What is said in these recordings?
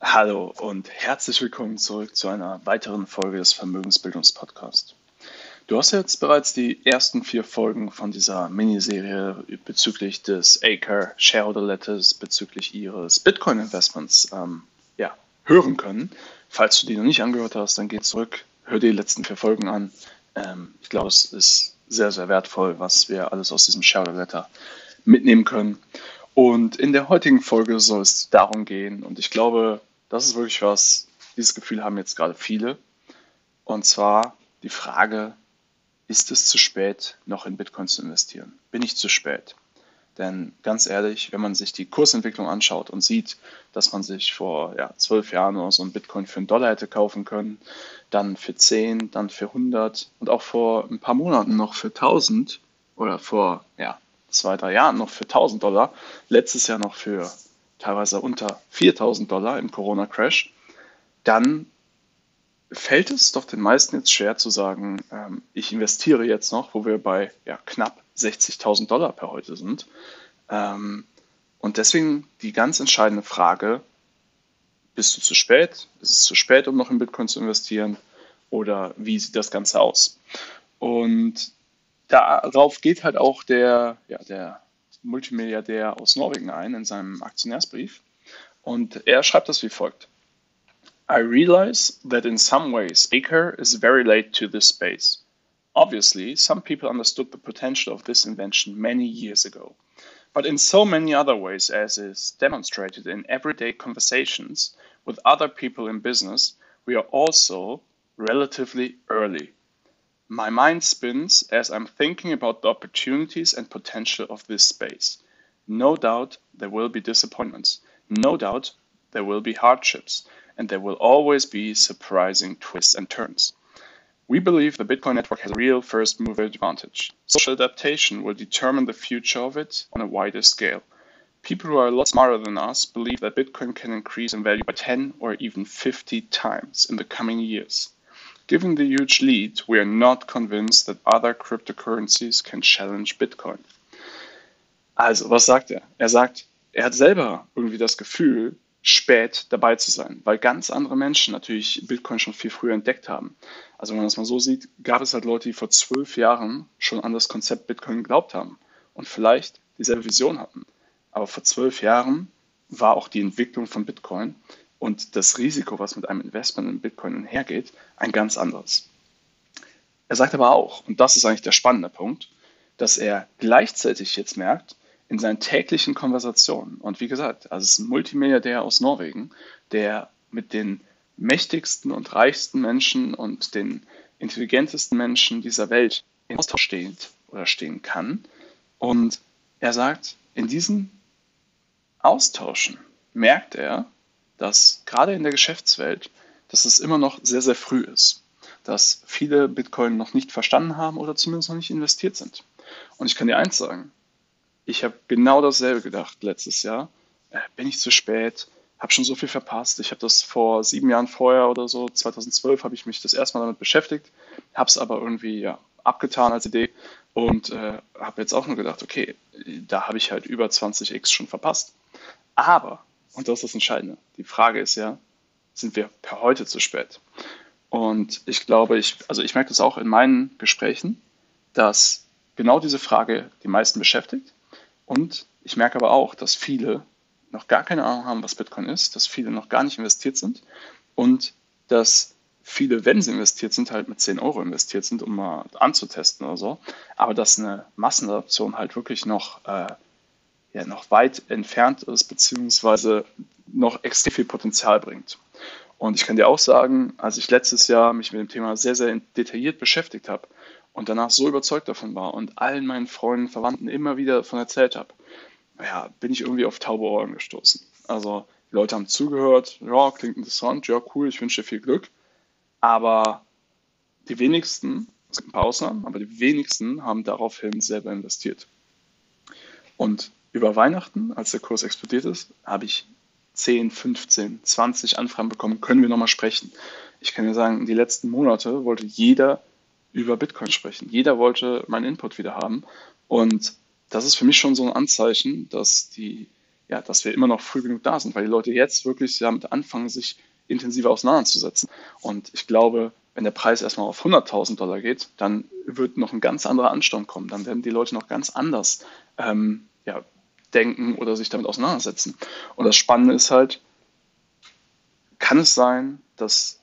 Hallo und herzlich willkommen zurück zu einer weiteren Folge des Vermögensbildungspodcasts. Du hast jetzt bereits die ersten vier Folgen von dieser Miniserie bezüglich des Acre Shareholder Letters, bezüglich ihres Bitcoin-Investments ähm, ja, hören können. Falls du die noch nicht angehört hast, dann geh zurück, hör dir die letzten vier Folgen an. Ähm, ich glaube, es ist sehr, sehr wertvoll, was wir alles aus diesem Shareholder Letter mitnehmen können. Und in der heutigen Folge soll es darum gehen, und ich glaube, das ist wirklich was, dieses Gefühl haben jetzt gerade viele. Und zwar die Frage, ist es zu spät, noch in Bitcoin zu investieren? Bin ich zu spät? Denn ganz ehrlich, wenn man sich die Kursentwicklung anschaut und sieht, dass man sich vor ja, zwölf Jahren oder so ein Bitcoin für einen Dollar hätte kaufen können, dann für 10, dann für 100 und auch vor ein paar Monaten noch für 1000 oder vor ja, zwei, drei Jahren noch für 1000 Dollar, letztes Jahr noch für teilweise unter 4000 Dollar im Corona-Crash, dann fällt es doch den meisten jetzt schwer zu sagen, ähm, ich investiere jetzt noch, wo wir bei ja, knapp 60.000 Dollar per heute sind. Ähm, und deswegen die ganz entscheidende Frage, bist du zu spät? Ist es zu spät, um noch in Bitcoin zu investieren? Oder wie sieht das Ganze aus? Und darauf geht halt auch der, ja, der Multimilliardär aus Norwegen ein in seinem Aktionärsbrief. Und er schreibt das wie folgt. I realize that in some ways Acre is very late to this space. Obviously, some people understood the potential of this invention many years ago. But in so many other ways, as is demonstrated in everyday conversations with other people in business, we are also relatively early. My mind spins as I'm thinking about the opportunities and potential of this space. No doubt there will be disappointments. No doubt there will be hardships. And there will always be surprising twists and turns. We believe the Bitcoin network has a real first mover advantage. Social adaptation will determine the future of it on a wider scale. People who are a lot smarter than us believe that Bitcoin can increase in value by 10 or even 50 times in the coming years. Given the huge lead, we are not convinced that other cryptocurrencies can challenge Bitcoin. Also, was sagt er? Er sagt, er hat selber irgendwie das Gefühl, spät dabei zu sein, weil ganz andere Menschen natürlich Bitcoin schon viel früher entdeckt haben. Also wenn man das mal so sieht, gab es halt Leute, die vor zwölf Jahren schon an das Konzept Bitcoin geglaubt haben und vielleicht dieselbe Vision hatten. Aber vor zwölf Jahren war auch die Entwicklung von Bitcoin und das Risiko, was mit einem Investment in Bitcoin einhergeht, ein ganz anderes. Er sagt aber auch, und das ist eigentlich der spannende Punkt, dass er gleichzeitig jetzt merkt, in seinen täglichen Konversationen, und wie gesagt, also es ist ein Multimilliardär aus Norwegen, der mit den mächtigsten und reichsten Menschen und den intelligentesten Menschen dieser Welt in Austausch steht oder stehen kann. Und er sagt, in diesen Austauschen merkt er, dass gerade in der Geschäftswelt, dass es immer noch sehr, sehr früh ist. Dass viele Bitcoin noch nicht verstanden haben oder zumindest noch nicht investiert sind. Und ich kann dir eins sagen, ich habe genau dasselbe gedacht letztes Jahr. Äh, bin ich zu spät? Habe schon so viel verpasst. Ich habe das vor sieben Jahren vorher oder so, 2012, habe ich mich das erste Mal damit beschäftigt, habe es aber irgendwie ja, abgetan als Idee und äh, habe jetzt auch nur gedacht, okay, da habe ich halt über 20x schon verpasst. Aber und das ist das Entscheidende. Die Frage ist ja, sind wir per heute zu spät? Und ich glaube, ich, also ich merke das auch in meinen Gesprächen, dass genau diese Frage die meisten beschäftigt. Und ich merke aber auch, dass viele noch gar keine Ahnung haben, was Bitcoin ist, dass viele noch gar nicht investiert sind und dass viele, wenn sie investiert sind, halt mit 10 Euro investiert sind, um mal anzutesten oder so. Aber dass eine Massenadoption halt wirklich noch äh, ja noch weit entfernt ist, beziehungsweise noch extrem viel Potenzial bringt. Und ich kann dir auch sagen, als ich letztes Jahr mich mit dem Thema sehr, sehr detailliert beschäftigt habe und danach so überzeugt davon war und allen meinen Freunden, Verwandten immer wieder davon erzählt habe, ja, bin ich irgendwie auf taube Ohren gestoßen. Also die Leute haben zugehört, ja, klingt interessant, ja, cool, ich wünsche dir viel Glück. Aber die wenigsten, es gibt ein paar Ausnahmen, aber die wenigsten haben daraufhin selber investiert. Und über Weihnachten, als der Kurs explodiert ist, habe ich 10, 15, 20 Anfragen bekommen, können wir nochmal sprechen. Ich kann dir sagen, die letzten Monate wollte jeder über Bitcoin sprechen. Jeder wollte meinen Input wieder haben. Und das ist für mich schon so ein Anzeichen, dass die ja, dass wir immer noch früh genug da sind, weil die Leute jetzt wirklich damit anfangen, sich intensiver auseinanderzusetzen. Und ich glaube, wenn der Preis erstmal auf 100.000 Dollar geht, dann wird noch ein ganz anderer Anstand kommen. Dann werden die Leute noch ganz anders ähm, ja, denken oder sich damit auseinandersetzen. Und das Spannende ist halt, kann es sein, dass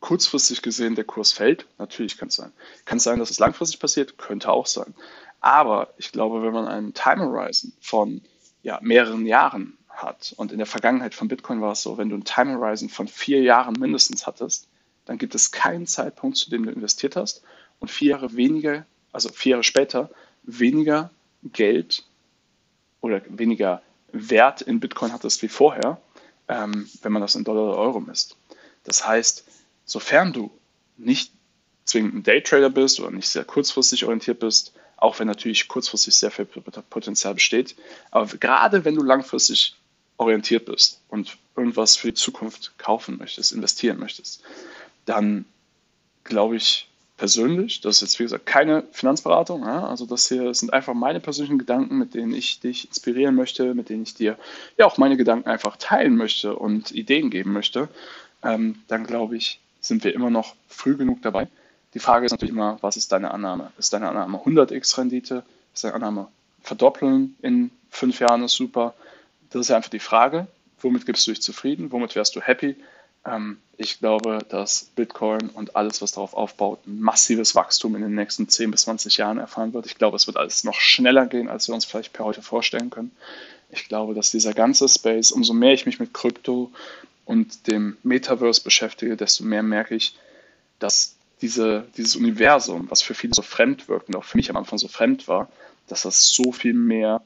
kurzfristig gesehen der Kurs fällt? Natürlich kann es sein. Kann es sein, dass es langfristig passiert? Könnte auch sein. Aber ich glaube, wenn man einen Time Horizon von ja, mehreren Jahren hat, und in der Vergangenheit von Bitcoin war es so, wenn du einen Time Horizon von vier Jahren mindestens hattest, dann gibt es keinen Zeitpunkt, zu dem du investiert hast und vier Jahre weniger, also vier Jahre später, weniger Geld oder weniger Wert in Bitcoin hattest wie vorher, ähm, wenn man das in Dollar oder Euro misst. Das heißt, sofern du nicht zwingend ein Daytrader bist oder nicht sehr kurzfristig orientiert bist, auch wenn natürlich kurzfristig sehr viel Potenzial besteht, aber gerade wenn du langfristig orientiert bist und irgendwas für die Zukunft kaufen möchtest, investieren möchtest, dann glaube ich persönlich, das ist jetzt wie gesagt keine Finanzberatung, ja, also das hier sind einfach meine persönlichen Gedanken, mit denen ich dich inspirieren möchte, mit denen ich dir ja auch meine Gedanken einfach teilen möchte und Ideen geben möchte, ähm, dann glaube ich, sind wir immer noch früh genug dabei. Die Frage ist natürlich immer, was ist deine Annahme? Ist deine Annahme 100x Rendite? Ist deine Annahme verdoppeln in fünf Jahren ist super? Das ist einfach die Frage. Womit gibst du dich zufrieden? Womit wärst du happy? Ähm, ich glaube, dass Bitcoin und alles, was darauf aufbaut, ein massives Wachstum in den nächsten 10 bis 20 Jahren erfahren wird. Ich glaube, es wird alles noch schneller gehen, als wir uns vielleicht per heute vorstellen können. Ich glaube, dass dieser ganze Space, umso mehr ich mich mit Krypto und dem Metaverse beschäftige, desto mehr merke ich, dass diese, dieses Universum, was für viele so fremd wirkt und auch für mich am Anfang so fremd war, dass das so viel mehr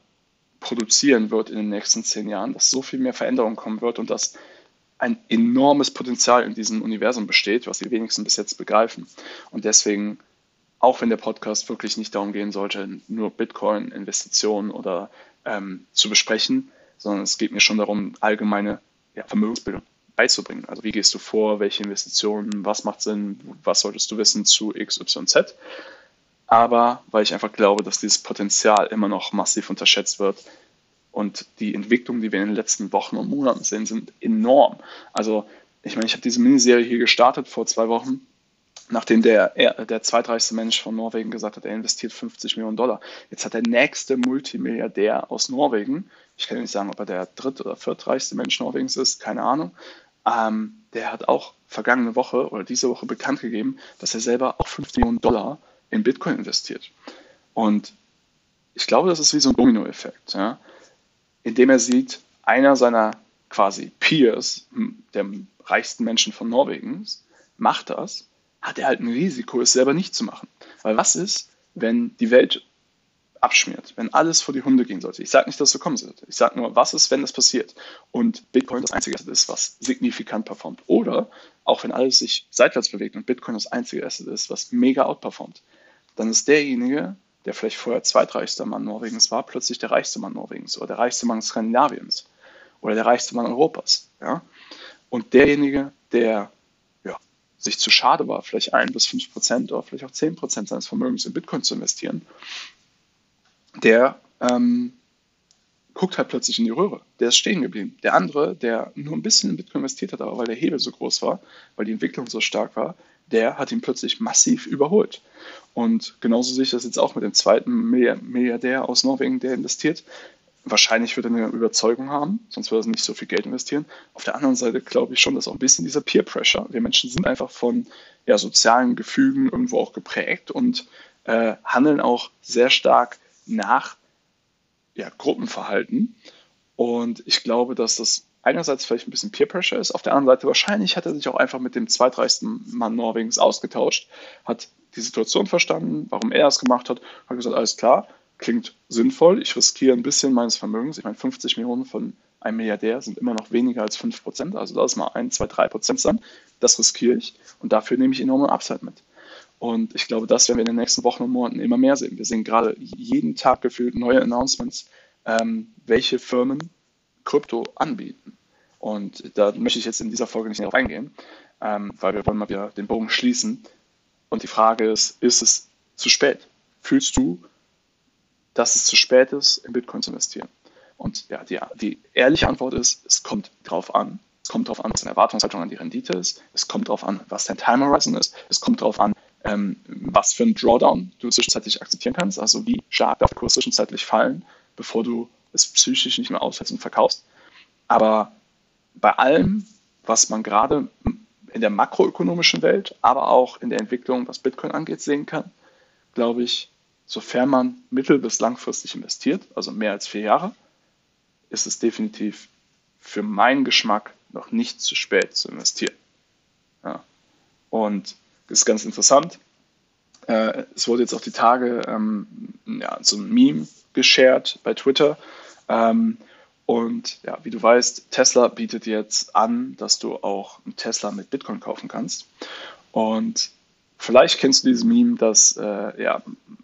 produzieren wird in den nächsten zehn Jahren, dass so viel mehr Veränderung kommen wird und dass ein enormes Potenzial in diesem Universum besteht, was die wenigsten bis jetzt begreifen. Und deswegen, auch wenn der Podcast wirklich nicht darum gehen sollte, nur Bitcoin, Investitionen oder ähm, zu besprechen, sondern es geht mir schon darum, allgemeine ja, Vermögensbildung beizubringen. Also wie gehst du vor, welche Investitionen, was macht Sinn, was solltest du wissen zu X, Y, Z. Aber weil ich einfach glaube, dass dieses Potenzial immer noch massiv unterschätzt wird, und die Entwicklungen, die wir in den letzten Wochen und Monaten sehen, sind enorm. Also, ich meine, ich habe diese Miniserie hier gestartet vor zwei Wochen, nachdem der, der zweitreichste Mensch von Norwegen gesagt hat, er investiert 50 Millionen Dollar. Jetzt hat der nächste Multimilliardär aus Norwegen, ich kann nicht sagen, ob er der dritt- oder viertreichste Mensch Norwegens ist, keine Ahnung, ähm, der hat auch vergangene Woche oder diese Woche bekannt gegeben, dass er selber auch 50 Millionen Dollar in Bitcoin investiert. Und ich glaube, das ist wie so ein Dominoeffekt. Ja? Indem er sieht, einer seiner quasi Peers, der reichsten Menschen von Norwegens, macht das, hat er halt ein Risiko, es selber nicht zu machen. Weil was ist, wenn die Welt abschmiert, wenn alles vor die Hunde gehen sollte? Ich sage nicht, dass es so kommen sollte. Ich sage nur, was ist, wenn das passiert und Bitcoin das einzige Asset ist, was signifikant performt? Oder auch wenn alles sich seitwärts bewegt und Bitcoin das einzige Asset ist, was mega outperformt, dann ist derjenige, der vielleicht vorher zweitreichster Mann Norwegens war, plötzlich der reichste Mann Norwegens oder der reichste Mann Skandinaviens oder der reichste Mann Europas. Ja? Und derjenige, der ja, sich zu schade war, vielleicht ein bis fünf Prozent oder vielleicht auch zehn Prozent seines Vermögens in Bitcoin zu investieren, der ähm, guckt halt plötzlich in die Röhre. Der ist stehen geblieben. Der andere, der nur ein bisschen in Bitcoin investiert hat, aber weil der Hebel so groß war, weil die Entwicklung so stark war, der hat ihn plötzlich massiv überholt. Und genauso sehe ich das jetzt auch mit dem zweiten Milliardär aus Norwegen, der investiert. Wahrscheinlich wird er eine Überzeugung haben, sonst würde er nicht so viel Geld investieren. Auf der anderen Seite glaube ich schon, dass auch ein bisschen dieser Peer Pressure. Wir Menschen sind einfach von ja, sozialen Gefügen irgendwo auch geprägt und äh, handeln auch sehr stark nach ja, Gruppenverhalten. Und ich glaube, dass das einerseits vielleicht ein bisschen Peer Pressure ist, auf der anderen Seite wahrscheinlich hat er sich auch einfach mit dem zweitreichsten Mann Norwegens ausgetauscht, hat die Situation verstanden, warum er es gemacht hat, hat gesagt, alles klar, klingt sinnvoll, ich riskiere ein bisschen meines Vermögens. Ich meine, 50 Millionen von einem Milliardär sind immer noch weniger als 5 Prozent, also lass es mal 1, 2, 3 Prozent sein. Das riskiere ich und dafür nehme ich enorme Upside mit. Und ich glaube, das werden wir in den nächsten Wochen und Monaten immer mehr sehen. Wir sehen gerade jeden Tag gefühlt neue Announcements, ähm, welche Firmen Krypto anbieten. Und da möchte ich jetzt in dieser Folge nicht näher reingehen, ähm, weil wir wollen mal wieder den Bogen schließen. Und die Frage ist, ist es zu spät? Fühlst du, dass es zu spät ist, in Bitcoin zu investieren? Und ja, die, die ehrliche Antwort ist, es kommt drauf an. Es kommt darauf an, was deine Erwartungshaltung an die Rendite ist. Es kommt darauf an, was dein Time Horizon ist. Es kommt darauf an, ähm, was für ein Drawdown du zwischenzeitlich akzeptieren kannst. Also wie stark darf der Kurs zwischenzeitlich fallen, bevor du es psychisch nicht mehr aushältst und verkaufst. Aber bei allem, was man gerade in der makroökonomischen Welt, aber auch in der Entwicklung, was Bitcoin angeht, sehen kann, glaube ich, sofern man mittel- bis langfristig investiert, also mehr als vier Jahre, ist es definitiv für meinen Geschmack noch nicht zu spät zu investieren. Ja. Und das ist ganz interessant. Äh, es wurde jetzt auch die Tage ähm, ja, so ein Meme geshared bei Twitter. Ähm, und ja, wie du weißt, Tesla bietet jetzt an, dass du auch einen Tesla mit Bitcoin kaufen kannst. Und vielleicht kennst du dieses Meme, dass äh, ja,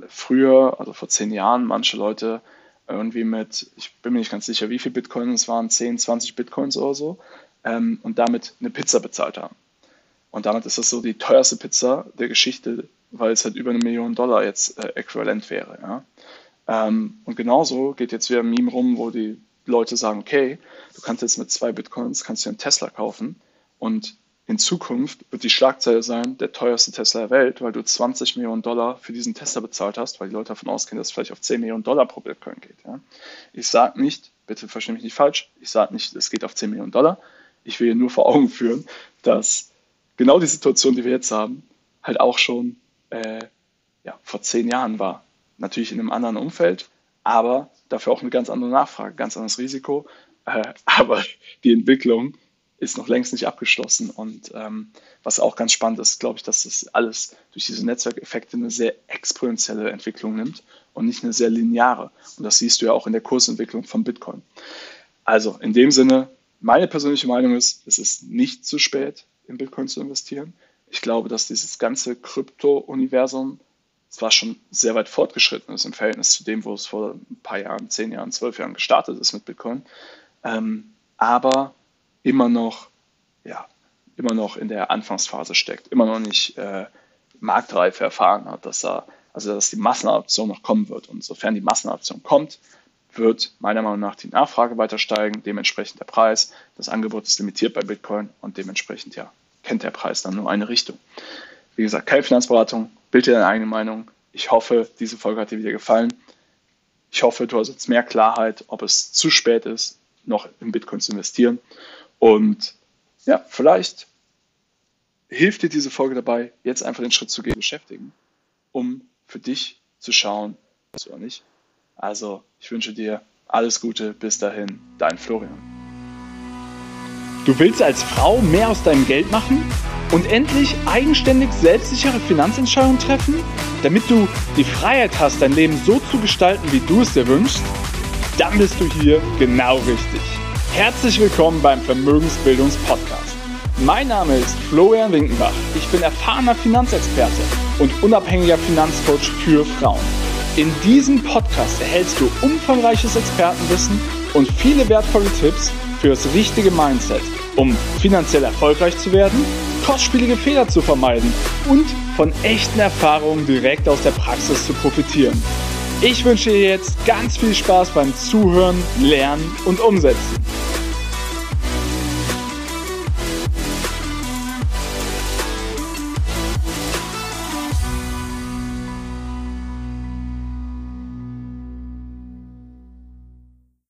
früher, also vor zehn Jahren, manche Leute irgendwie mit, ich bin mir nicht ganz sicher, wie viel Bitcoin es waren, 10, 20 Bitcoins oder so, ähm, und damit eine Pizza bezahlt haben. Und damit ist das so die teuerste Pizza der Geschichte, weil es halt über eine Million Dollar jetzt äh, äquivalent wäre. Ja? Ähm, und genauso geht jetzt wieder ein Meme rum, wo die Leute sagen, okay, du kannst jetzt mit zwei Bitcoins, kannst du einen Tesla kaufen und in Zukunft wird die Schlagzeile sein, der teuerste Tesla der Welt, weil du 20 Millionen Dollar für diesen Tesla bezahlt hast, weil die Leute davon ausgehen, dass es vielleicht auf 10 Millionen Dollar pro Bitcoin geht. Ja? Ich sage nicht, bitte verstehe mich nicht falsch, ich sage nicht, es geht auf 10 Millionen Dollar. Ich will nur vor Augen führen, dass genau die Situation, die wir jetzt haben, halt auch schon äh, ja, vor zehn Jahren war. Natürlich in einem anderen Umfeld, aber dafür auch eine ganz andere Nachfrage, ganz anderes Risiko. Äh, aber die Entwicklung ist noch längst nicht abgeschlossen. Und ähm, was auch ganz spannend ist, glaube ich, dass das alles durch diese Netzwerkeffekte eine sehr exponentielle Entwicklung nimmt und nicht eine sehr lineare. Und das siehst du ja auch in der Kursentwicklung von Bitcoin. Also in dem Sinne, meine persönliche Meinung ist, es ist nicht zu spät, in Bitcoin zu investieren. Ich glaube, dass dieses ganze Krypto-Universum zwar schon sehr weit fortgeschritten ist im Verhältnis zu dem, wo es vor ein paar Jahren, zehn Jahren, zwölf Jahren gestartet ist mit Bitcoin, ähm, aber immer noch, ja, immer noch in der Anfangsphase steckt, immer noch nicht äh, Marktreife erfahren hat, dass er, also dass die Massenadoption noch kommen wird. Und sofern die Massenadoption kommt, wird meiner Meinung nach die Nachfrage weiter steigen, dementsprechend der Preis. Das Angebot ist limitiert bei Bitcoin und dementsprechend ja kennt der Preis dann nur eine Richtung. Wie gesagt, keine Finanzberatung, bild dir deine eigene Meinung. Ich hoffe, diese Folge hat dir wieder gefallen. Ich hoffe, du hast jetzt mehr Klarheit, ob es zu spät ist, noch in Bitcoin zu investieren. Und ja, vielleicht hilft dir diese Folge dabei, jetzt einfach den Schritt zu gehen, beschäftigen, um für dich zu schauen, was oder nicht. Also, ich wünsche dir alles Gute. Bis dahin, dein Florian. Du willst als Frau mehr aus deinem Geld machen und endlich eigenständig selbstsichere Finanzentscheidungen treffen, damit du die Freiheit hast, dein Leben so zu gestalten, wie du es dir wünschst? Dann bist du hier genau richtig. Herzlich willkommen beim Vermögensbildungspodcast. Mein Name ist Florian Winkenbach. Ich bin erfahrener Finanzexperte und unabhängiger Finanzcoach für Frauen. In diesem Podcast erhältst du umfangreiches Expertenwissen und viele wertvolle Tipps für das richtige Mindset, um finanziell erfolgreich zu werden, kostspielige Fehler zu vermeiden und von echten Erfahrungen direkt aus der Praxis zu profitieren. Ich wünsche dir jetzt ganz viel Spaß beim Zuhören, Lernen und Umsetzen.